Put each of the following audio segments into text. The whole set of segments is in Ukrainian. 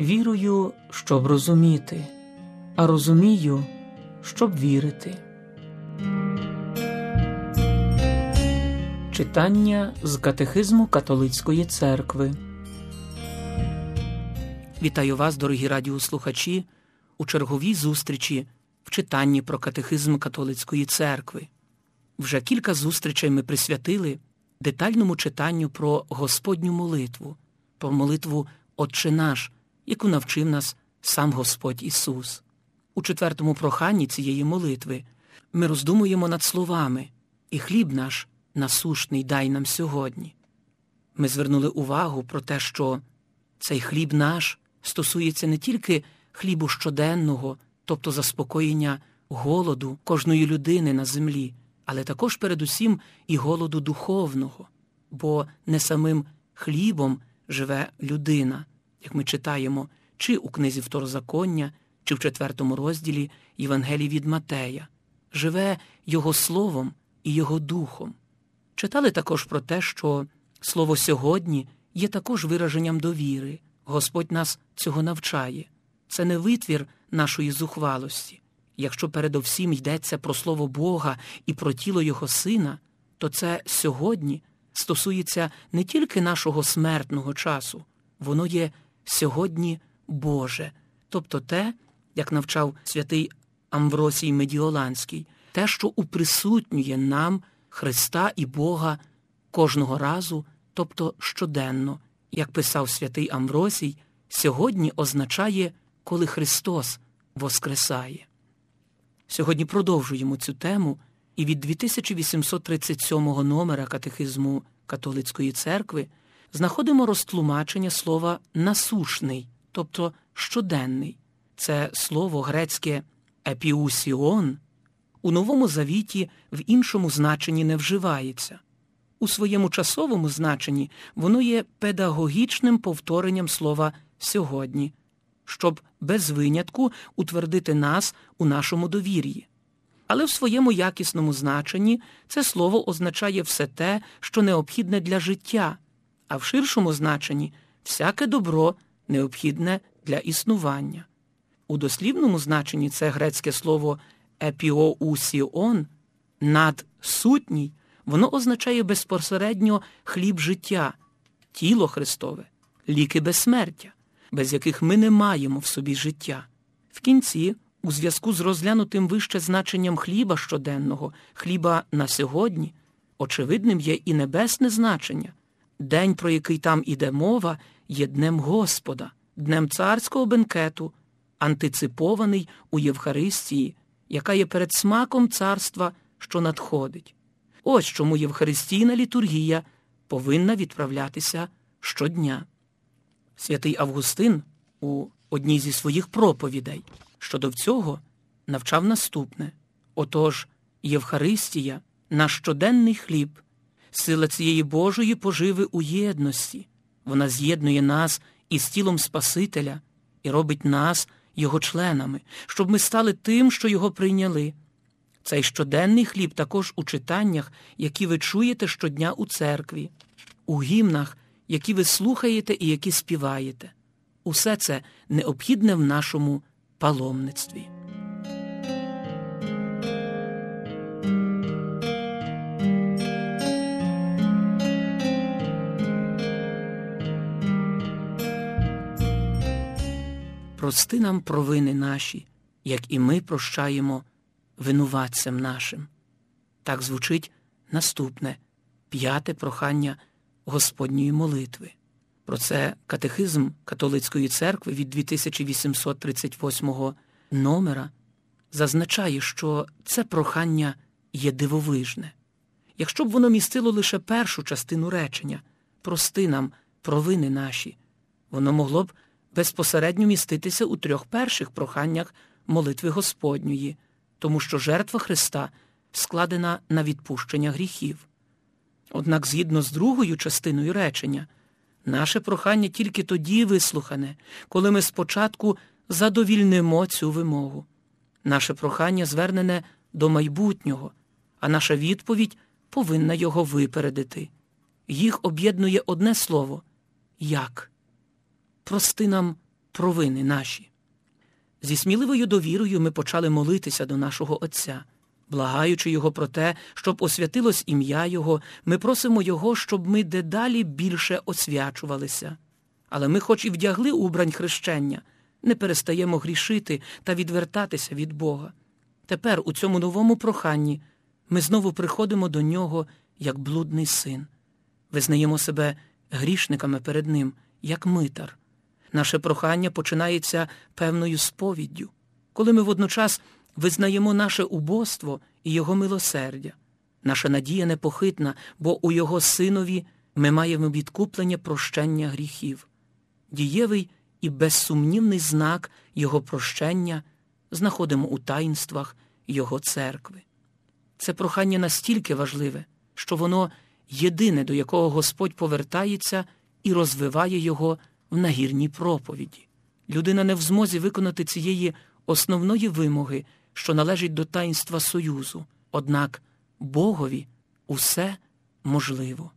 Вірую, щоб розуміти, а розумію, щоб вірити. Читання з Катехизму Католицької церкви. Вітаю вас, дорогі радіослухачі, у черговій зустрічі в читанні про катехизм Католицької церкви. Вже кілька зустрічей ми присвятили детальному читанню про Господню молитву, про молитву Отче наш, яку навчив нас сам Господь Ісус. У четвертому проханні цієї молитви ми роздумуємо над словами і хліб наш насушний дай нам сьогодні. Ми звернули увагу про те, що цей хліб наш стосується не тільки хлібу щоденного, тобто заспокоєння голоду кожної людини на землі, але також передусім і голоду духовного, бо не самим хлібом живе людина, як ми читаємо, чи у книзі Второзаконня, чи в четвертому розділі Євангелії від Матея, живе Його словом і Його духом. Читали також про те, що слово сьогодні є також вираженням довіри. Господь нас цього навчає. Це не витвір нашої зухвалості. Якщо передовсім йдеться про слово Бога і про тіло Його Сина, то це сьогодні стосується не тільки нашого смертного часу, воно є сьогодні Боже, тобто те, як навчав святий Амвросій Медіоланський, те, що уприсутнює нам Христа і Бога кожного разу, тобто щоденно, як писав святий Амвросій, сьогодні означає, коли Христос воскресає. Сьогодні продовжуємо цю тему і від 2837 номера катехизму Католицької церкви знаходимо розтлумачення слова насушний, тобто щоденний. Це слово грецьке епіусіон у Новому Завіті в іншому значенні не вживається. У своєму часовому значенні воно є педагогічним повторенням слова сьогодні, щоб без винятку утвердити нас у нашому довір'ї. Але в своєму якісному значенні це слово означає все те, що необхідне для життя, а в ширшому значенні всяке добро необхідне для існування. У дослівному значенні це грецьке слово епіоусіон надсутній, воно означає безпосередньо хліб життя, тіло Христове, ліки безсмертя, без яких ми не маємо в собі життя. В кінці, у зв'язку з розглянутим вище значенням хліба щоденного, хліба на сьогодні, очевидним є і небесне значення. День, про який там іде мова, є днем Господа, днем царського бенкету, антиципований у Євхаристії, яка є перед смаком царства, що надходить. Ось чому Євхаристійна літургія повинна відправлятися щодня. Святий Августин у одній зі своїх проповідей щодо цього навчав наступне отож, Євхаристія, наш щоденний хліб, сила цієї Божої поживи у єдності, вона з'єднує нас із тілом Спасителя і робить нас його членами, щоб ми стали тим, що його прийняли. Цей щоденний хліб також у читаннях, які ви чуєте щодня у церкві, у гімнах, які ви слухаєте і які співаєте. Усе це необхідне в нашому паломництві. Прости нам провини наші, як і ми прощаємо винуватцям нашим. Так звучить наступне п'яте прохання Господньої молитви. Про це катехизм Католицької церкви від 2838 номера зазначає, що це прохання є дивовижне. Якщо б воно містило лише першу частину речення прости нам провини наші, воно могло б безпосередньо міститися у трьох перших проханнях молитви Господньої, тому що жертва Христа складена на відпущення гріхів. Однак, згідно з другою частиною речення, наше прохання тільки тоді вислухане, коли ми спочатку задовільнимо цю вимогу. Наше прохання звернене до майбутнього, а наша відповідь повинна його випередити. Їх об'єднує одне слово як. Прости нам провини наші. Зі сміливою довірою ми почали молитися до нашого Отця. Благаючи Його про те, щоб освятилось ім'я Його, ми просимо Його, щоб ми дедалі більше освячувалися. Але ми, хоч і вдягли убрань хрещення, не перестаємо грішити та відвертатися від Бога. Тепер, у цьому новому проханні, ми знову приходимо до нього як блудний син, визнаємо себе грішниками перед Ним, як митар. Наше прохання починається певною сповіддю, коли ми водночас визнаємо наше убоство і Його милосердя. Наша надія непохитна, бо у Його Синові ми маємо відкуплення прощення гріхів. Дієвий і безсумнівний знак Його прощення знаходимо у таїнствах Його церкви. Це прохання настільки важливе, що воно єдине, до якого Господь повертається і розвиває його в нагірній проповіді. Людина не в змозі виконати цієї основної вимоги, що належить до таїнства Союзу, однак Богові усе можливо.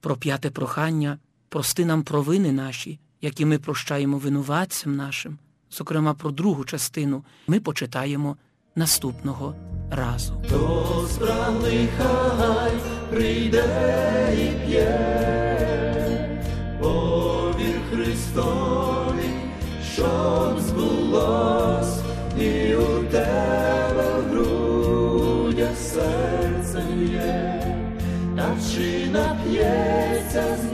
Про п'яте прохання прости нам провини наші, які ми прощаємо винуватцям нашим, зокрема про другу частину, ми почитаємо наступного разу. Спраглий хай прийде і п'є, Христові, щоб збулось і у тебе в грудях серце є, та чи нап'ється з